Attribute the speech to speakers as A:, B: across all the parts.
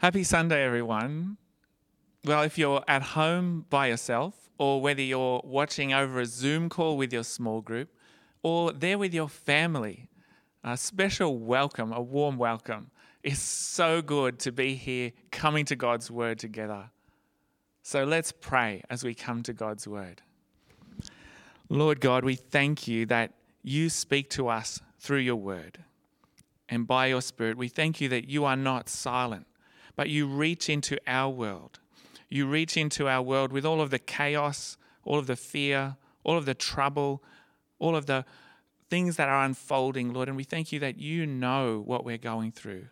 A: Happy Sunday, everyone. Well, if you're at home by yourself, or whether you're watching over a Zoom call with your small group, or there with your family, a special welcome, a warm welcome. It's so good to be here coming to God's Word together. So let's pray as we come to God's Word. Lord God, we thank you that you speak to us through your Word. And by your Spirit, we thank you that you are not silent but you reach into our world. You reach into our world with all of the chaos, all of the fear, all of the trouble, all of the things that are unfolding, Lord. And we thank you that you know what we're going through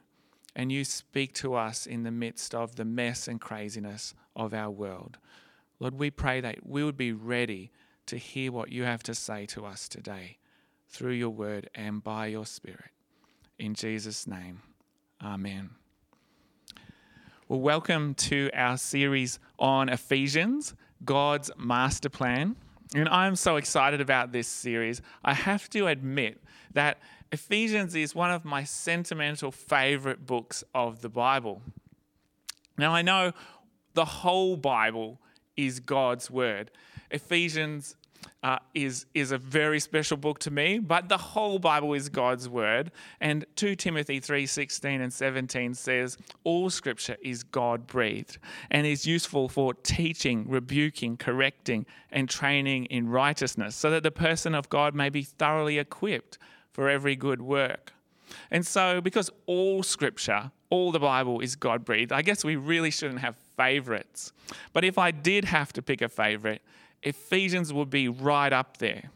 A: and you speak to us in the midst of the mess and craziness of our world. Lord, we pray that we would be ready to hear what you have to say to us today through your word and by your spirit. In Jesus' name, amen. Well, welcome to our series on Ephesians, God's master plan. And I'm so excited about this series. I have to admit that Ephesians is one of my sentimental favorite books of the Bible. Now, I know the whole Bible is God's word. Ephesians uh, is, is a very special book to me, but the whole Bible is God's word. And 2 Timothy 3:16 and 17 says, All scripture is God breathed and is useful for teaching, rebuking, correcting, and training in righteousness, so that the person of God may be thoroughly equipped for every good work. And so, because all scripture, all the Bible is God breathed, I guess we really shouldn't have favorites. But if I did have to pick a favorite, Ephesians would be right up there.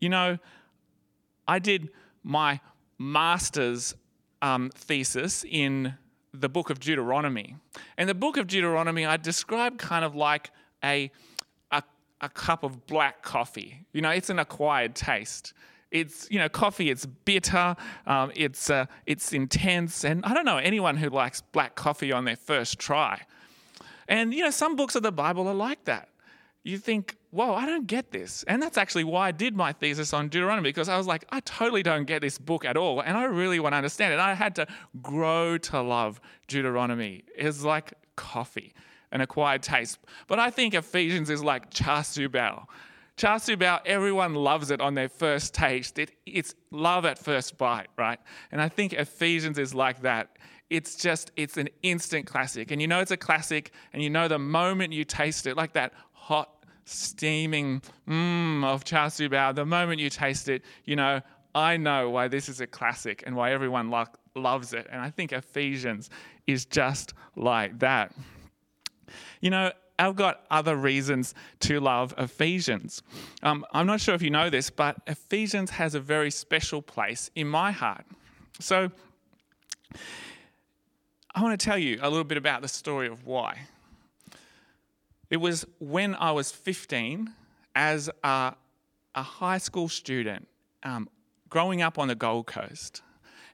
A: You know, I did my master's um, thesis in the book of Deuteronomy. And the book of Deuteronomy, I describe kind of like a, a, a cup of black coffee. You know, it's an acquired taste. It's you know coffee. It's bitter. Um, it's uh, it's intense, and I don't know anyone who likes black coffee on their first try. And you know some books of the Bible are like that you think, whoa, I don't get this. And that's actually why I did my thesis on Deuteronomy, because I was like, I totally don't get this book at all. And I really want to understand it. I had to grow to love Deuteronomy. It's like coffee, an acquired taste. But I think Ephesians is like char siu bao. Char bao, everyone loves it on their first taste. It, it's love at first bite, right? And I think Ephesians is like that it's just it's an instant classic and you know it's a classic and you know the moment you taste it like that hot, steaming mmm of siu bao, the moment you taste it, you know, I know why this is a classic and why everyone lo- loves it. And I think Ephesians is just like that. You know, I've got other reasons to love Ephesians. Um, I'm not sure if you know this, but Ephesians has a very special place in my heart. So, I want to tell you a little bit about the story of why. It was when I was 15, as a, a high school student, um, growing up on the Gold Coast.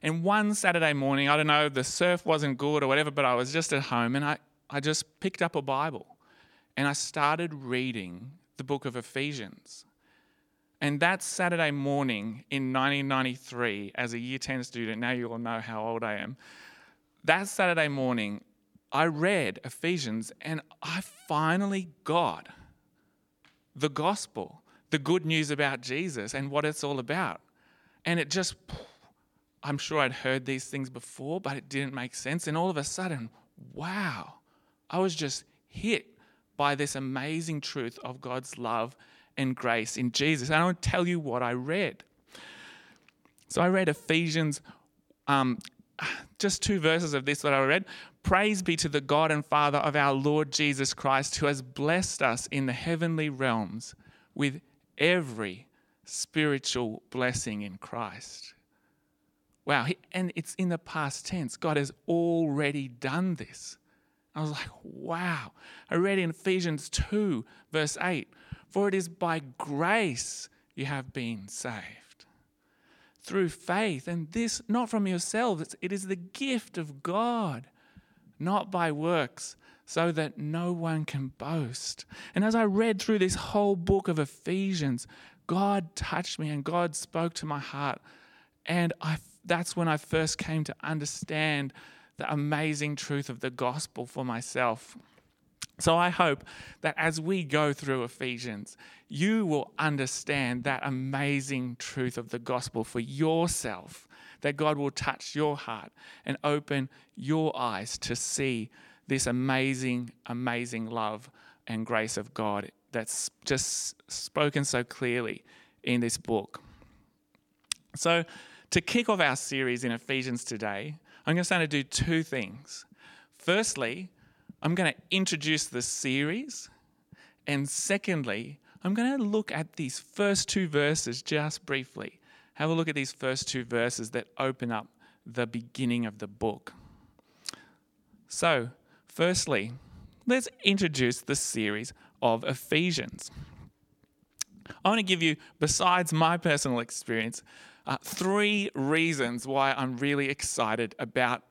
A: And one Saturday morning, I don't know, the surf wasn't good or whatever, but I was just at home and I, I just picked up a Bible and I started reading the book of Ephesians. And that Saturday morning in 1993, as a year 10 student, now you all know how old I am, that Saturday morning, I read Ephesians and I finally got the gospel, the good news about Jesus and what it's all about. And it just, I'm sure I'd heard these things before, but it didn't make sense. And all of a sudden, wow, I was just hit by this amazing truth of God's love and grace in Jesus. And I to tell you what I read. So I read Ephesians um, just two verses of this that I read. Praise be to the God and Father of our Lord Jesus Christ, who has blessed us in the heavenly realms with every spiritual blessing in Christ. Wow, and it's in the past tense. God has already done this. I was like, wow. I read in Ephesians 2, verse 8 For it is by grace you have been saved through faith, and this not from yourselves, it is the gift of God, not by works, so that no one can boast. And as I read through this whole book of Ephesians, God touched me and God spoke to my heart. And I, that's when I first came to understand the amazing truth of the gospel for myself. So I hope that as we go through Ephesians, you will understand that amazing truth of the gospel for yourself, that God will touch your heart and open your eyes to see this amazing, amazing love and grace of God that's just spoken so clearly in this book. So, to kick off our series in Ephesians today, I'm going to start to do two things. Firstly, I'm going to introduce the series. And secondly, I'm going to look at these first two verses just briefly. Have a look at these first two verses that open up the beginning of the book. So, firstly, let's introduce the series of Ephesians. I want to give you, besides my personal experience, uh, three reasons why I'm really excited about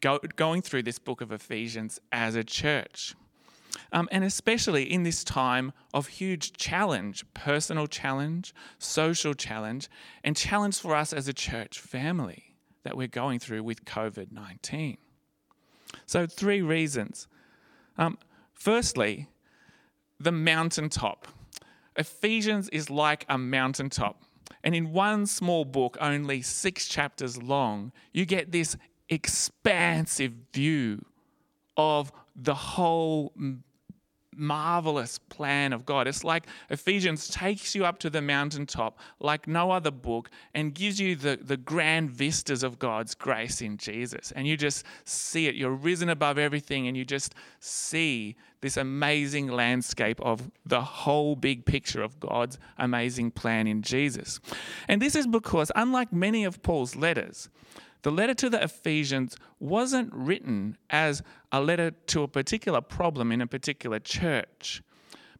A: go, going through this book of Ephesians as a church. Um, and especially in this time of huge challenge, personal challenge, social challenge, and challenge for us as a church family that we're going through with COVID 19. So, three reasons. Um, firstly, the mountaintop. Ephesians is like a mountaintop. And in one small book, only six chapters long, you get this expansive view of the whole marvelous plan of God. It's like Ephesians takes you up to the mountaintop like no other book and gives you the, the grand vistas of God's grace in Jesus. And you just see it. You're risen above everything and you just see this amazing landscape of the whole big picture of God's amazing plan in Jesus. And this is because, unlike many of Paul's letters, the letter to the Ephesians wasn't written as a letter to a particular problem in a particular church,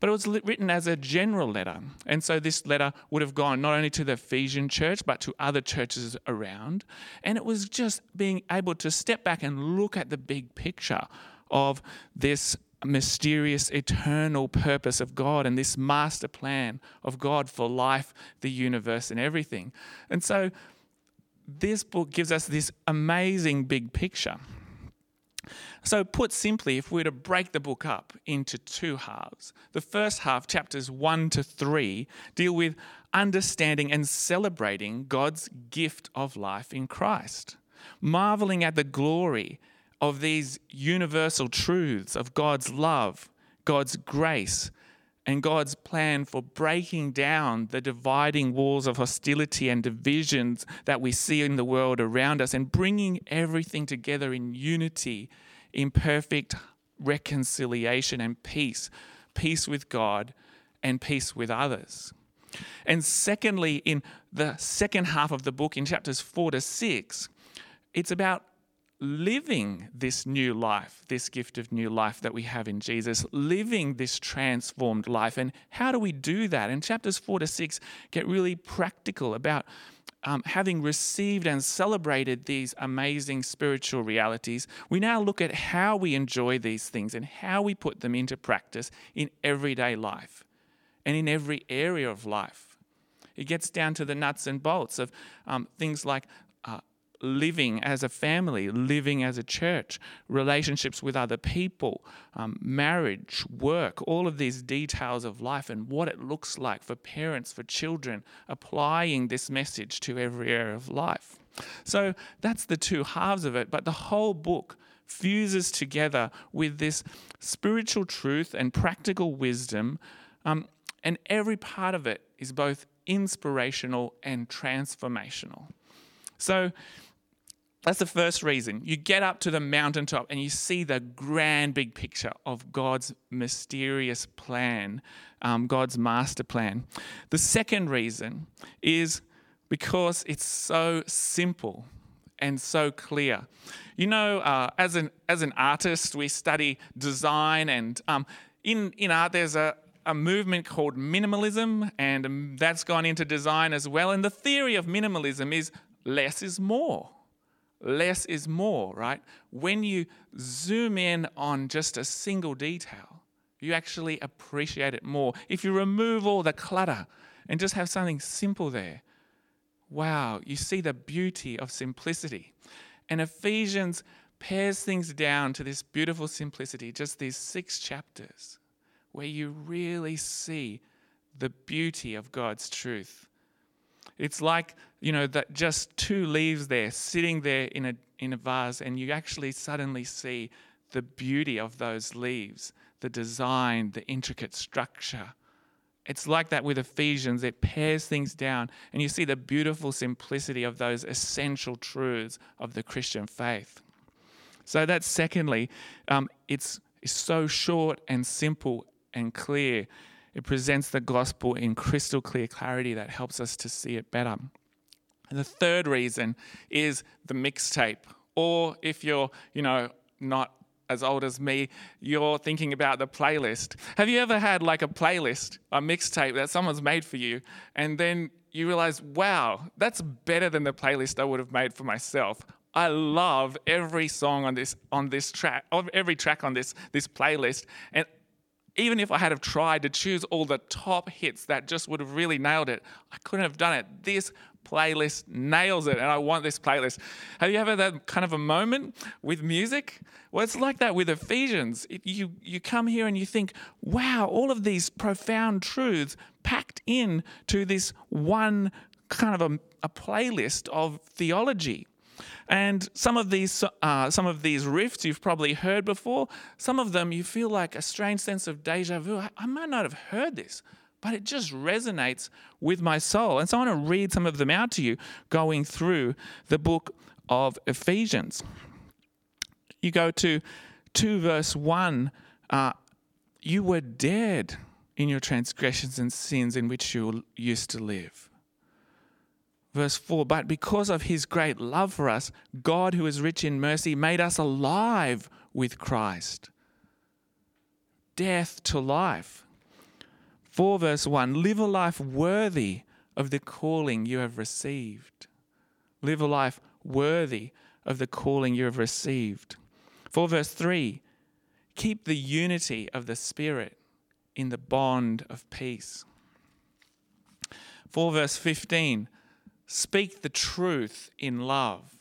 A: but it was written as a general letter. And so this letter would have gone not only to the Ephesian church, but to other churches around. And it was just being able to step back and look at the big picture of this mysterious eternal purpose of God and this master plan of God for life, the universe, and everything. And so this book gives us this amazing big picture. So, put simply, if we were to break the book up into two halves, the first half, chapters 1 to 3, deal with understanding and celebrating God's gift of life in Christ, marveling at the glory of these universal truths of God's love, God's grace, and God's plan for breaking down the dividing walls of hostility and divisions that we see in the world around us and bringing everything together in unity, in perfect reconciliation and peace peace with God and peace with others. And secondly, in the second half of the book, in chapters four to six, it's about living this new life, this gift of new life that we have in Jesus, living this transformed life. And how do we do that? And chapters four to six get really practical about um, having received and celebrated these amazing spiritual realities. We now look at how we enjoy these things and how we put them into practice in everyday life and in every area of life. It gets down to the nuts and bolts of um, things like living as a family, living as a church, relationships with other people, um, marriage, work, all of these details of life and what it looks like for parents, for children, applying this message to every area of life. So that's the two halves of it, but the whole book fuses together with this spiritual truth and practical wisdom, um, and every part of it is both inspirational and transformational. So, that's the first reason. You get up to the mountaintop and you see the grand big picture of God's mysterious plan, um, God's master plan. The second reason is because it's so simple and so clear. You know, uh, as an as an artist, we study design, and um, in in art, there's a a movement called minimalism, and um, that's gone into design as well. And the theory of minimalism is less is more less is more, right? When you zoom in on just a single detail, you actually appreciate it more. If you remove all the clutter and just have something simple there, wow, you see the beauty of simplicity. And Ephesians pares things down to this beautiful simplicity, just these six chapters, where you really see the beauty of God's truth. It's like, you know, that just two leaves there sitting there in a, in a vase, and you actually suddenly see the beauty of those leaves, the design, the intricate structure. It's like that with Ephesians. It pares things down, and you see the beautiful simplicity of those essential truths of the Christian faith. So, that's secondly, um, it's, it's so short and simple and clear. It presents the gospel in crystal clear clarity that helps us to see it better. And the third reason is the mixtape. Or if you're, you know, not as old as me, you're thinking about the playlist. Have you ever had like a playlist, a mixtape that someone's made for you, and then you realize, wow, that's better than the playlist I would have made for myself. I love every song on this on this track, every track on this this playlist, and even if I had have tried to choose all the top hits that just would have really nailed it, I couldn't have done it. This playlist nails it, and I want this playlist. Have you ever had that kind of a moment with music? Well, it's like that with Ephesians. You, you come here and you think, wow, all of these profound truths packed in to this one kind of a, a playlist of theology. And some of these, uh, some of these riffs you've probably heard before. Some of them you feel like a strange sense of deja vu. I, I might not have heard this, but it just resonates with my soul. And so I want to read some of them out to you going through the book of Ephesians. You go to 2 verse 1 uh, You were dead in your transgressions and sins in which you used to live. Verse 4 But because of his great love for us, God, who is rich in mercy, made us alive with Christ. Death to life. 4 verse 1 Live a life worthy of the calling you have received. Live a life worthy of the calling you have received. 4 verse 3 Keep the unity of the Spirit in the bond of peace. 4 verse 15 Speak the truth in love.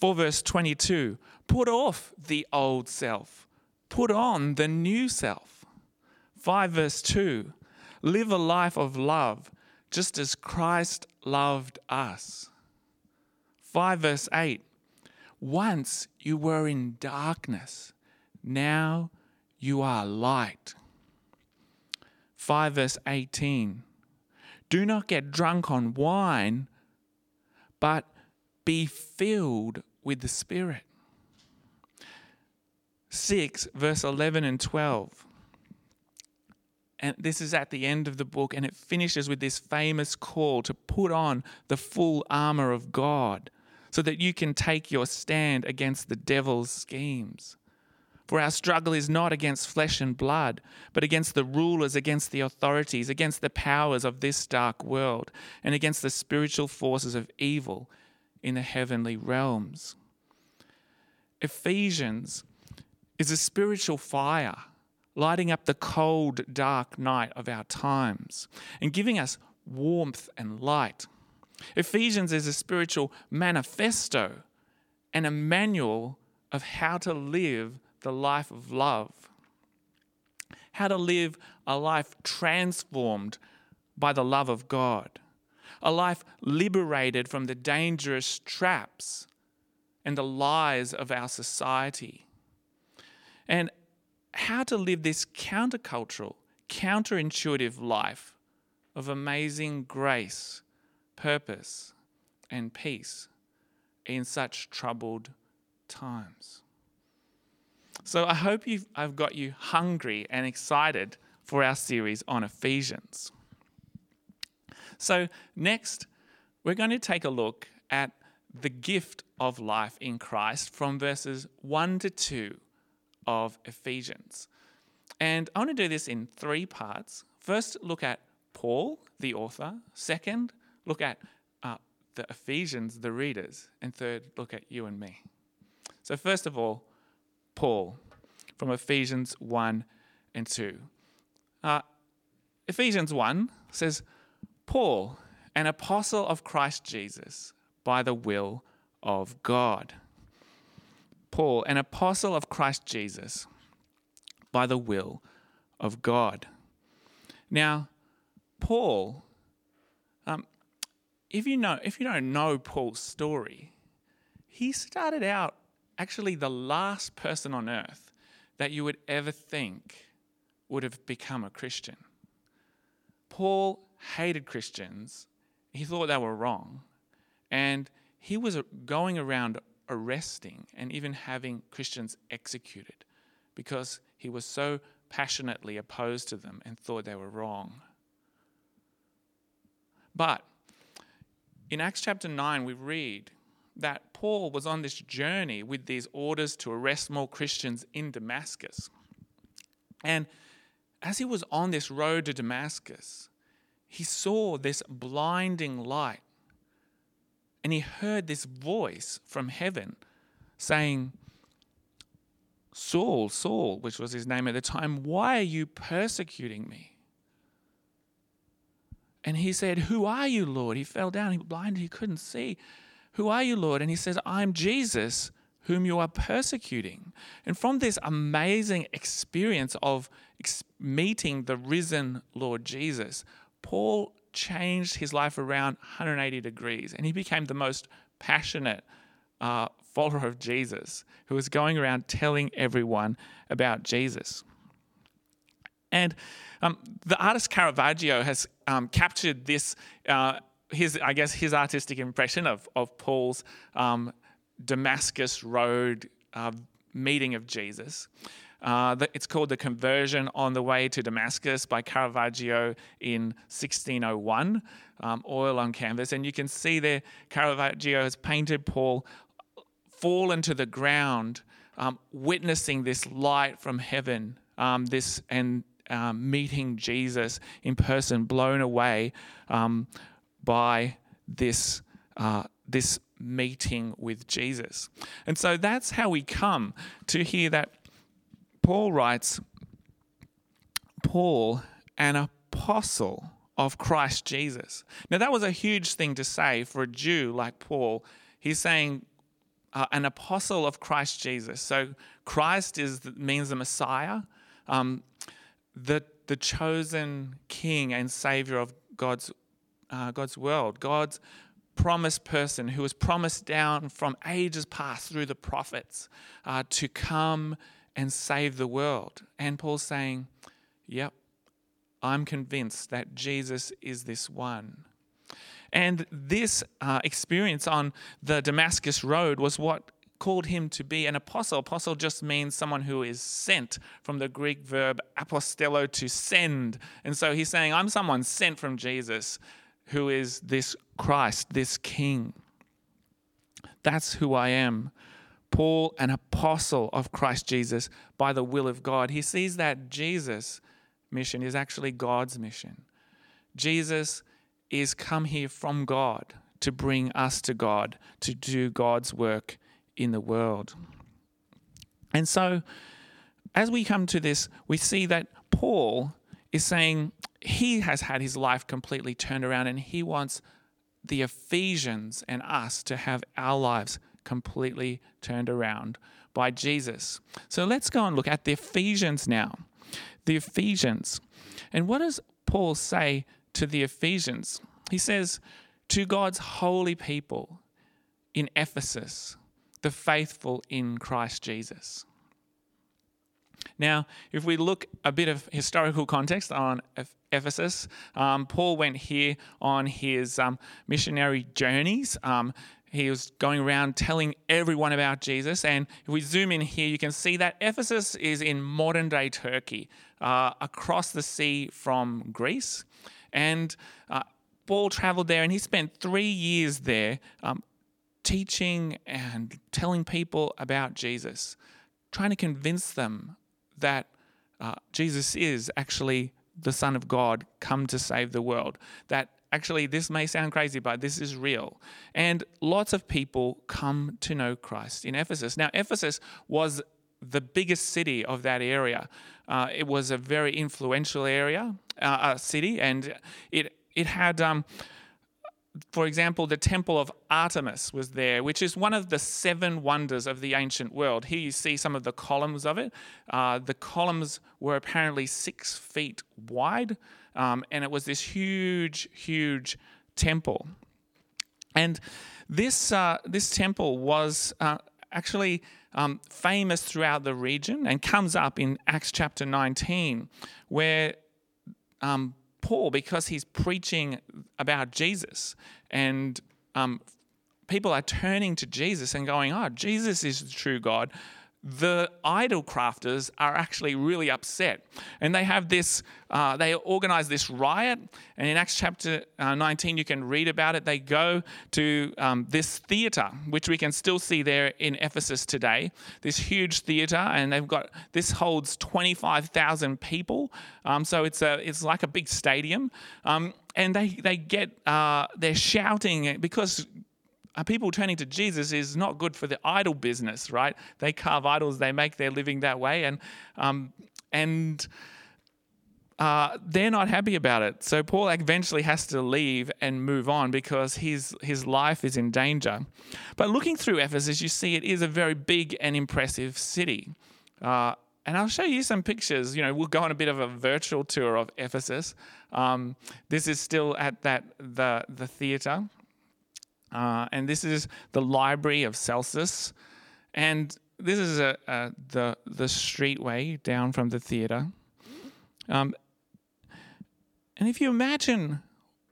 A: 4 verse 22 Put off the old self, put on the new self. 5 verse 2 Live a life of love, just as Christ loved us. 5 verse 8 Once you were in darkness, now you are light. 5 verse 18 Do not get drunk on wine, but be filled with the Spirit. 6 verse 11 and 12 and this is at the end of the book, and it finishes with this famous call to put on the full armor of God so that you can take your stand against the devil's schemes. For our struggle is not against flesh and blood, but against the rulers, against the authorities, against the powers of this dark world, and against the spiritual forces of evil in the heavenly realms. Ephesians is a spiritual fire lighting up the cold, dark night of our times and giving us warmth and light. Ephesians is a spiritual manifesto and a manual of how to live the life of love, how to live a life transformed by the love of God, a life liberated from the dangerous traps and the lies of our society. And how to live this countercultural, counterintuitive life of amazing grace, purpose, and peace in such troubled times. So I hope you've, I've got you hungry and excited for our series on Ephesians. So, next, we're going to take a look at the gift of life in Christ from verses 1 to 2 of Ephesians. And I want to do this in three parts. First, look at Paul, the author. Second, look at uh, the Ephesians, the readers. And third, look at you and me. So, first of all, Paul from Ephesians 1 and 2. Uh, Ephesians 1 says, Paul, an apostle of Christ Jesus, by the will of God Paul, an apostle of Christ Jesus, by the will of God. Now, Paul, um, if you know, if you don't know Paul's story, he started out actually the last person on earth that you would ever think would have become a Christian. Paul hated Christians. He thought they were wrong. And he was uh, going around arresting and even having Christians executed because he was so passionately opposed to them and thought they were wrong. But in Acts chapter 9, we read that Paul was on this journey with these orders to arrest more Christians in Damascus. And as he was on this road to Damascus, he saw this blinding light. And he heard this voice from heaven saying, Saul, Saul, which was his name at the time, why are you persecuting me? And he said, Who are you, Lord? He fell down, he was blinded, he couldn't see. Who are you, Lord? And he says, I'm Jesus, whom you are persecuting. And from this amazing experience of meeting the risen Lord Jesus, Paul changed his life around 180 degrees and he became the most passionate uh, follower of Jesus who was going around telling everyone about Jesus. And um, the artist Caravaggio has um, captured this, uh, his, I guess, his artistic impression of, of Paul's um, Damascus Road uh, meeting of Jesus. Uh, it's called The Conversion on the Way to Damascus by Caravaggio in 1601, um, oil on canvas. And you can see there, Caravaggio has painted Paul fall into the ground, um, witnessing this light from heaven, um, this and um, meeting Jesus in person, blown away um, by this uh, this meeting with Jesus. And so that's how we come to hear that Paul writes, Paul, an apostle of Christ Jesus. Now, that was a huge thing to say for a Jew like Paul. He's saying, uh, an apostle of Christ Jesus. So, Christ is means the Messiah. Um, the, the chosen king and savior of God's, uh, God's world, God's promised person who was promised down from ages past through the prophets uh, to come and save the world. And Paul's saying, Yep, I'm convinced that Jesus is this one. And this uh, experience on the Damascus Road was what called him to be an apostle. Apostle just means someone who is sent from the Greek verb apostello to send. And so he's saying, I'm someone sent from Jesus who is this Christ, this King. That's who I am. Paul, an apostle of Christ Jesus by the will of God. He sees that Jesus' mission is actually God's mission. Jesus is come here from God to bring us to God, to do God's work in the world. And so, as we come to this, we see that Paul is saying he has had his life completely turned around and he wants the Ephesians and us to have our lives completely turned around by Jesus. So let's go and look at the Ephesians now. The Ephesians. And what does Paul say to the Ephesians? He says, To God's holy people in Ephesus, the faithful in Christ Jesus. Now, if we look a bit of historical context on Ephesus, um, Paul went here on his um, missionary journeys. Um, he was going around telling everyone about Jesus. And if we zoom in here, you can see that Ephesus is in modern day Turkey, uh, across the sea from Greece. And uh, Paul traveled there and he spent three years there um, teaching and telling people about Jesus, trying to convince them that uh, Jesus is actually the Son of God come to save the world. That actually, this may sound crazy, but this is real. And lots of people come to know Christ in Ephesus. Now, Ephesus was the biggest city of that area. Uh, it was a very influential area, uh, city, and it it had um, for example, the temple of Artemis was there, which is one of the seven wonders of the ancient world. Here you see some of the columns of it. Uh, the columns were apparently six feet wide, um, and it was this huge, huge temple. And this, uh, this temple was uh, actually um, famous throughout the region and comes up in Acts chapter 19, where um, Paul, because he's preaching about Jesus. And um, people are turning to Jesus and going, Oh, Jesus is the true God the idol crafters are actually really upset. And they have this, uh, they organize this riot. And in Acts chapter uh, 19, you can read about it. They go to um, this theater, which we can still see there in Ephesus today, this huge theater. And they've got, this holds 25,000 people. Um, so it's, a, it's like a big stadium. Um, and they, they get, uh, they're shouting because people turning to Jesus is not good for the idol business, right? They carve idols, they make their living that way, and um, and uh, they're not happy about it. So Paul eventually has to leave and move on because his his life is in danger. But looking through Ephesus, you see it is a very big and impressive city. Uh, and I'll show you some pictures. You know, we'll go on a bit of a virtual tour of Ephesus. Um, this is still at that the the theatre. Uh, and this is the library of Celsus. And this is a, a, the, the streetway down from the theatre. Um, and if you imagine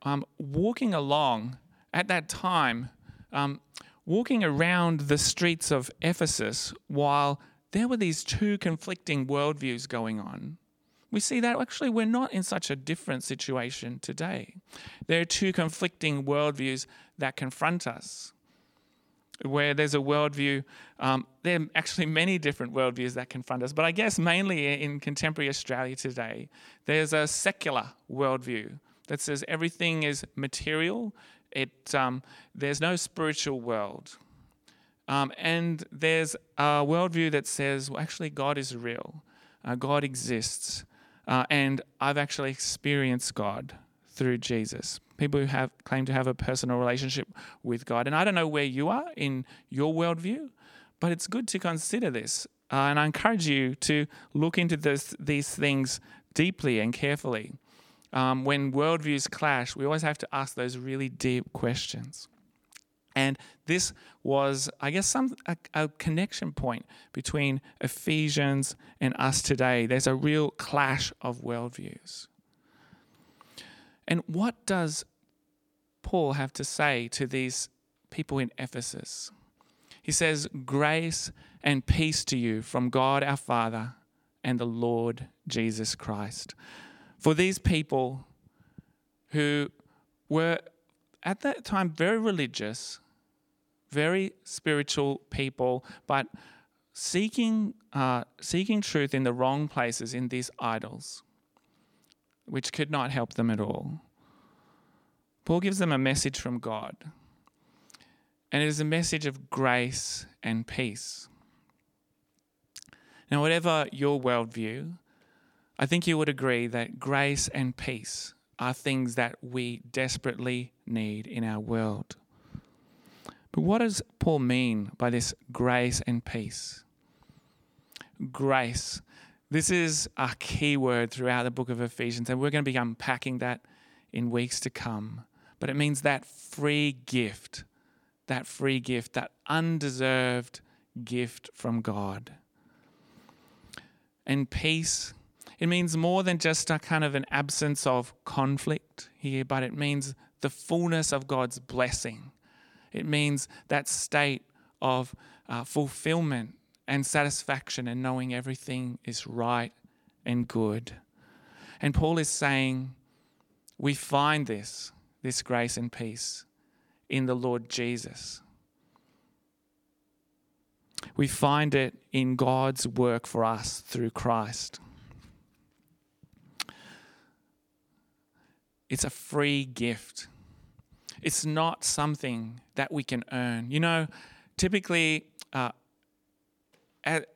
A: um, walking along at that time, um, walking around the streets of Ephesus while there were these two conflicting worldviews going on, we see that actually we're not in such a different situation today. There are two conflicting worldviews that confront us. Where there's a worldview, um, there are actually many different worldviews that confront us, but I guess mainly in contemporary Australia today, there's a secular worldview that says everything is material, it, um, there's no spiritual world. Um, and there's a worldview that says, well, actually, God is real, uh, God exists, uh, and I've actually experienced God through Jesus. People who have claim to have a personal relationship with God. And I don't know where you are in your worldview, but it's good to consider this. Uh, and I encourage you to look into this, these things deeply and carefully. Um, when worldviews clash, we always have to ask those really deep questions. And this was, I guess, some a, a, connection point between Ephesians and us today. There's a real clash of worldviews. And what does Paul have to say to these people in Ephesus? He says, Grace and peace to you from God our Father and the Lord Jesus Christ. For these people who were at that time very religious, very spiritual people, but seeking, uh, seeking truth in the wrong places in these idols, which could not help them at all. Paul gives them a message from God, and it is a message of grace and peace. Now, whatever your worldview, I think you would agree that grace and peace are things that we desperately need in our world. But what does Paul mean by this grace and peace? Grace. This is a key word throughout the book of Ephesians, and we're going to be unpacking that in weeks to come. But it means that free gift, that free gift, that undeserved gift from God. And peace, it means more than just a kind of an absence of conflict here, but it means the fullness of God's blessing it means that state of uh, fulfillment and satisfaction and knowing everything is right and good. And Paul is saying, we find this, this grace and peace in the Lord Jesus. We find it in God's work for us through Christ. It's a free gift. It's not something that we can earn. You know, typically, uh,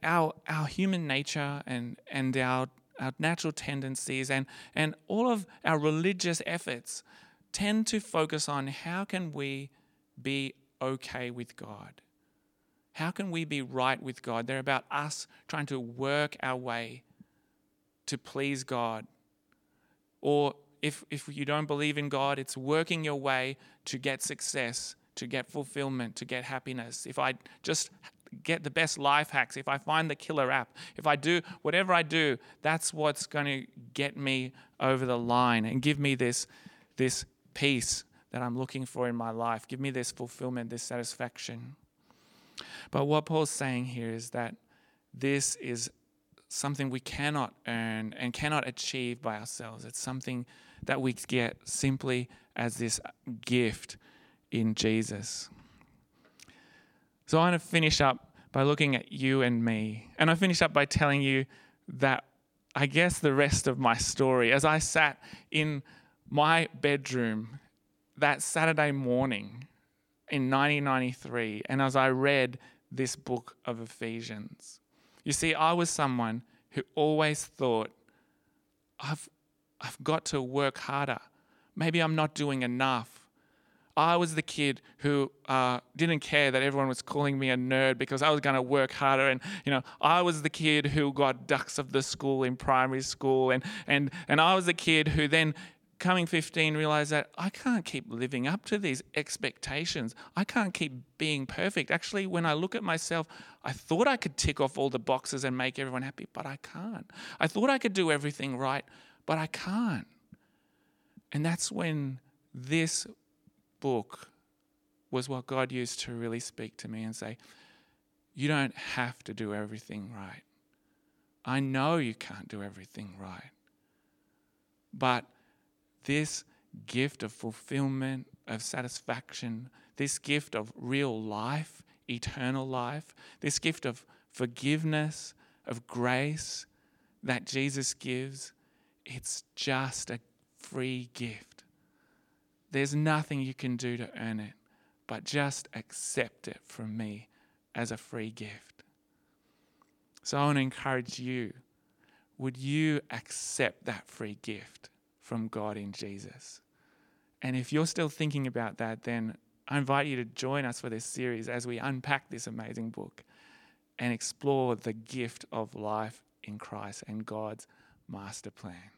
A: our our human nature and and our our natural tendencies and and all of our religious efforts tend to focus on how can we be okay with God? How can we be right with God? They're about us trying to work our way to please God. Or if, if you don't believe in God, it's working your way to get success, to get fulfillment, to get happiness. If I just get the best life hacks, if I find the killer app, if I do whatever I do, that's what's going to get me over the line and give me this, this peace that I'm looking for in my life. Give me this fulfillment, this satisfaction. But what Paul's saying here is that this is something we cannot earn and cannot achieve by ourselves. It's something that we get simply as this gift in Jesus. So I want to finish up by looking at you and me. And I finish up by telling you that I guess the rest of my story, as I sat in my bedroom that Saturday morning in 1993, and as I read this book of Ephesians, you see, I was someone who always thought, I've, I've got to work harder. Maybe I'm not doing enough. I was the kid who uh, didn't care that everyone was calling me a nerd because I was going to work harder. And, you know, I was the kid who got dux of the school in primary school. And, and, and I was the kid who then, coming 15, realized that I can't keep living up to these expectations. I can't keep being perfect. Actually, when I look at myself, I thought I could tick off all the boxes and make everyone happy, but I can't. I thought I could do everything right, but I can't. And that's when this book was what God used to really speak to me and say, You don't have to do everything right. I know you can't do everything right. But this gift of fulfillment, of satisfaction, this gift of real life, eternal life, this gift of forgiveness, of grace that Jesus gives, it's just a free gift. There's nothing you can do to earn it, but just accept it from me as a free gift. So I want to encourage you would you accept that free gift from God in Jesus? And if you're still thinking about that, then I invite you to join us for this series as we unpack this amazing book and explore the gift of life in Christ and God's master plan.